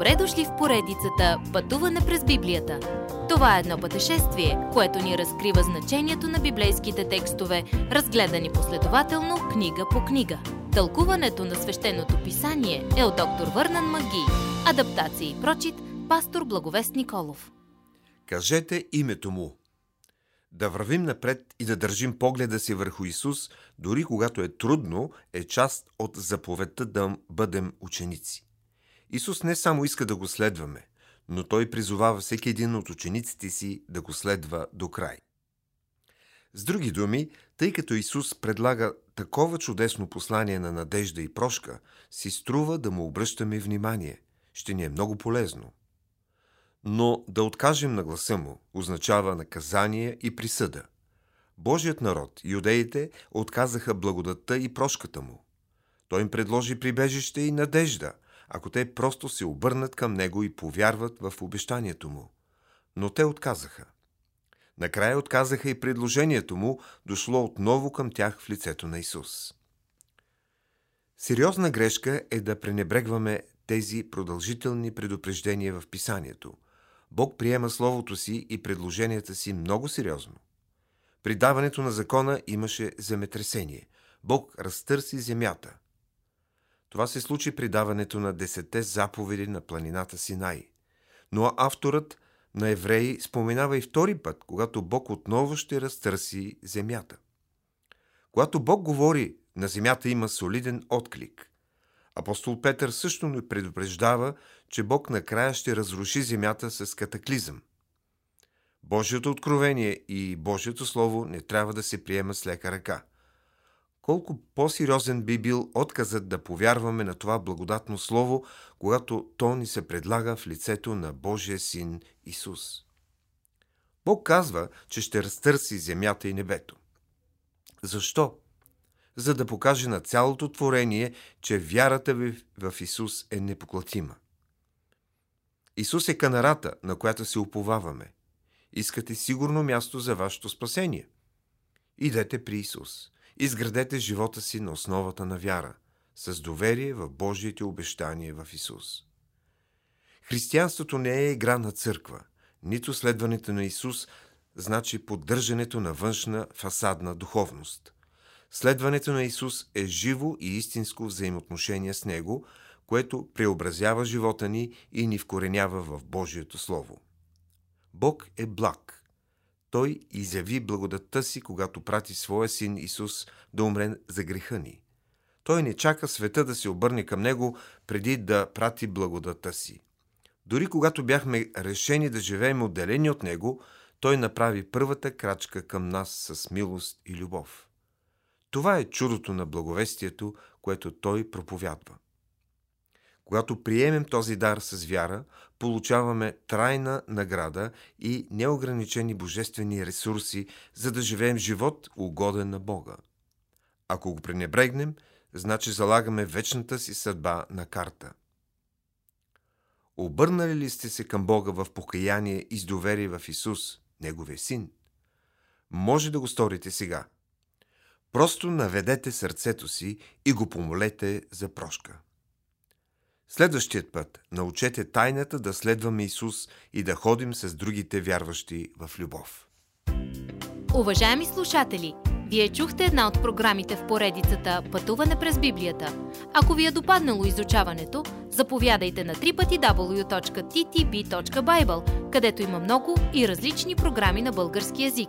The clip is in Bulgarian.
Добре дошли в поредицата Пътуване през Библията. Това е едно пътешествие, което ни разкрива значението на библейските текстове, разгледани последователно книга по книга. Тълкуването на свещеното писание е от доктор Върнан Маги. Адаптация и прочит, пастор Благовест Николов. Кажете името му. Да вървим напред и да държим погледа си върху Исус, дори когато е трудно, е част от заповедта да бъдем ученици. Исус не само иска да го следваме, но Той призовава всеки един от учениците си да го следва до край. С други думи, тъй като Исус предлага такова чудесно послание на надежда и прошка, си струва да му обръщаме внимание. Ще ни е много полезно. Но да откажем на гласа му означава наказание и присъда. Божият народ, юдеите, отказаха благодатта и прошката му. Той им предложи прибежище и надежда, ако те просто се обърнат към него и повярват в обещанието му. Но те отказаха. Накрая отказаха и предложението му, дошло отново към тях в лицето на Исус. Сериозна грешка е да пренебрегваме тези продължителни предупреждения в Писанието. Бог приема Словото си и предложенията си много сериозно. При даването на закона имаше земетресение. Бог разтърси земята. Това се случи при даването на десете заповеди на планината Синай. Но авторът на Евреи споменава и втори път, когато Бог отново ще разтърси земята. Когато Бог говори, на земята има солиден отклик. Апостол Петър също ни предупреждава, че Бог накрая ще разруши земята с катаклизъм. Божието откровение и Божието Слово не трябва да се приема с лека ръка колко по-сериозен би бил отказът да повярваме на това благодатно слово, когато то ни се предлага в лицето на Божия син Исус. Бог казва, че ще разтърси земята и небето. Защо? За да покаже на цялото творение, че вярата ви в Исус е непоклатима. Исус е канарата, на която се уповаваме. Искате сигурно място за вашето спасение. Идете при Исус. Изградете живота си на основата на вяра, с доверие в Божиите обещания в Исус. Християнството не е игра на църква, нито следването на Исус значи поддържането на външна фасадна духовност. Следването на Исус е живо и истинско взаимоотношение с Него, което преобразява живота ни и ни вкоренява в Божието Слово. Бог е благ – той изяви благодатта си, когато прати своя син Исус да умре за греха ни. Той не чака света да се обърне към Него преди да прати благодатта си. Дори когато бяхме решени да живеем отделени от Него, Той направи първата крачка към нас с милост и любов. Това е чудото на благовестието, което Той проповядва. Когато приемем този дар с вяра, получаваме трайна награда и неограничени божествени ресурси, за да живеем живот угоден на Бога. Ако го пренебрегнем, значи залагаме вечната си съдба на карта. Обърнали ли сте се към Бога в покаяние и с доверие в Исус, Неговия Син? Може да го сторите сега. Просто наведете сърцето си и го помолете за прошка. Следващият път научете тайната да следваме Исус и да ходим с другите вярващи в любов. Уважаеми слушатели, вие чухте една от програмите в поредицата Пътуване през Библията. Ако ви е допаднало изучаването, заповядайте на www.ttb.bible, където има много и различни програми на български язик.